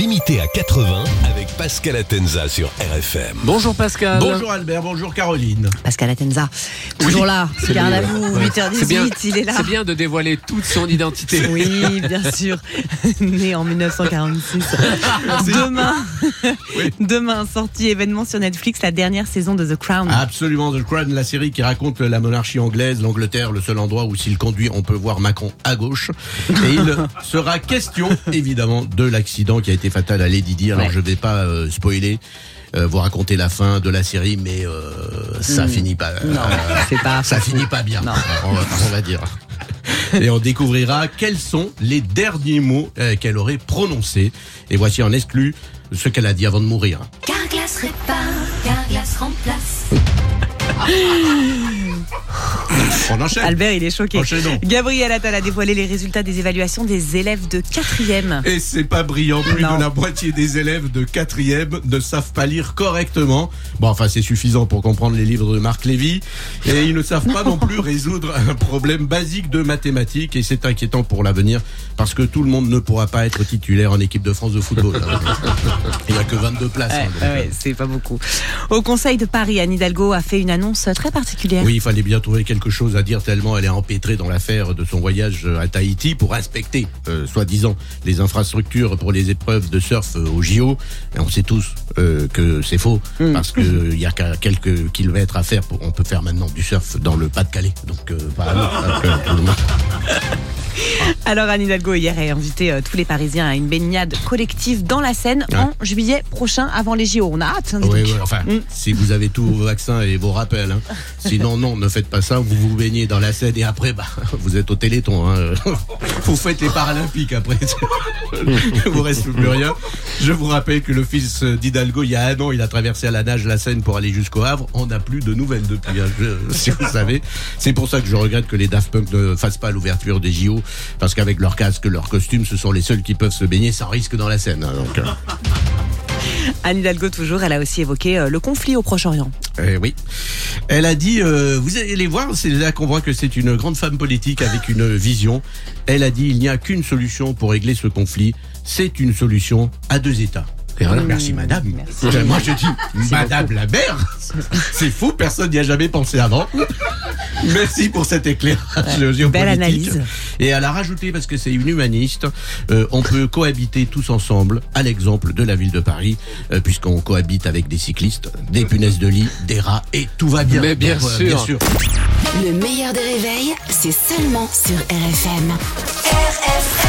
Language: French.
Limité à 80 avec Pascal Atenza sur RFM. Bonjour Pascal. Bonjour Albert, bonjour Caroline. Pascal Atenza, toujours là, ce garde à vous, Ouais. 8h18, C'est bien, il est là. c'est bien de dévoiler toute son identité. Oui, bien sûr. Né en 1946. Demain, demain, sortie événement sur Netflix, la dernière saison de The Crown. Absolument, The Crown, la série qui raconte la monarchie anglaise, l'Angleterre, le seul endroit où s'il conduit, on peut voir Macron à gauche. Et il sera question, évidemment, de l'accident qui a été fatal à Lady Di. Alors Ouais. je vais pas euh, spoiler. euh, vous raconter la fin de la série, mais euh, ça finit pas. Non, c'est pas. ça finit pas bien. Non. On, va, on va dire. Et on découvrira quels sont les derniers mots euh, qu'elle aurait prononcés. Et voici en exclu ce qu'elle a dit avant de mourir. Carglass répare, Carglass remplace. On enchaîne. Albert, il est choqué. Enchaînons. Gabriel Attal a dévoilé les résultats des évaluations des élèves de 4e. Et c'est pas brillant, plus Non. de la moitié des élèves de quatrième ne savent pas lire correctement. Bon, enfin, c'est suffisant pour comprendre les livres de Marc Lévy. Et ils ne savent pas non plus résoudre un problème basique de mathématiques. Et c'est inquiétant pour l'avenir parce que tout le monde ne pourra pas être titulaire en équipe de France de football. Il n'y a que 22 places. Ouais, hein, ouais, c'est pas beaucoup. Au Conseil de Paris, Anne Hidalgo a fait une annonce très particulière. Oui, il fallait bien trouver quelque chose à dire tellement elle est empêtrée dans l'affaire de son voyage à Tahiti pour inspecter, euh, soi-disant, les infrastructures pour les épreuves de surf euh, au JO. Et on sait tous euh, que c'est faux parce que il y a qu'à quelques kilomètres à faire. Pour, on peut faire maintenant du surf dans le Pas-de-Calais. Donc, euh, euh, monde- Alors Anne Hidalgo hier a invité euh, tous les Parisiens à une baignade collective dans la Seine Ouais. en juillet prochain avant les JO. On a hâte. hein, Oui, oui, enfin, Mm. si vous avez tous vos vaccins et vos rappels. hein. Sinon, non, ne faites pas ça. Vous vous baignez dans la Seine et après, bah, vous êtes au Téléthon. Hein. Vous faites les Paralympiques après. Il vous reste plus rien. Je vous rappelle que le fils d'Hidalgo, il y a un an, il a traversé à la nage la Seine pour aller jusqu'au Havre. On n'a plus de nouvelles depuis, hein, si vous savez. C'est pour ça que je regrette que les Daft Punk ne fassent pas l'ouverture des JO. Parce qu'avec leur casque, leur costume, ce sont les seuls qui peuvent se baigner sans risque dans la Seine. hein. Donc, Anne Hidalgo toujours, elle a aussi évoqué euh, le conflit au Proche-Orient. Eh oui. Elle a dit, euh, vous allez voir, c'est là qu'on voit que c'est une grande femme politique avec une vision. Elle a dit, il n'y a qu'une solution pour régler ce conflit, c'est une solution à deux États. Et voilà, merci madame. Moi je dis, madame la mère, c'est fou, personne n'y a jamais pensé avant. Merci pour cet éclairage géopolitique. belle analyse. Et elle a rajouté, parce que c'est une humaniste, euh, on peut cohabiter tous ensemble, à l'exemple de la ville de Paris, euh, puisqu'on cohabite avec des cyclistes, des punaises de lit, des rats, et tout va bien. Mais bien Donc, sûr. sûr. Le meilleur des réveils, c'est seulement sur RFM. RFM.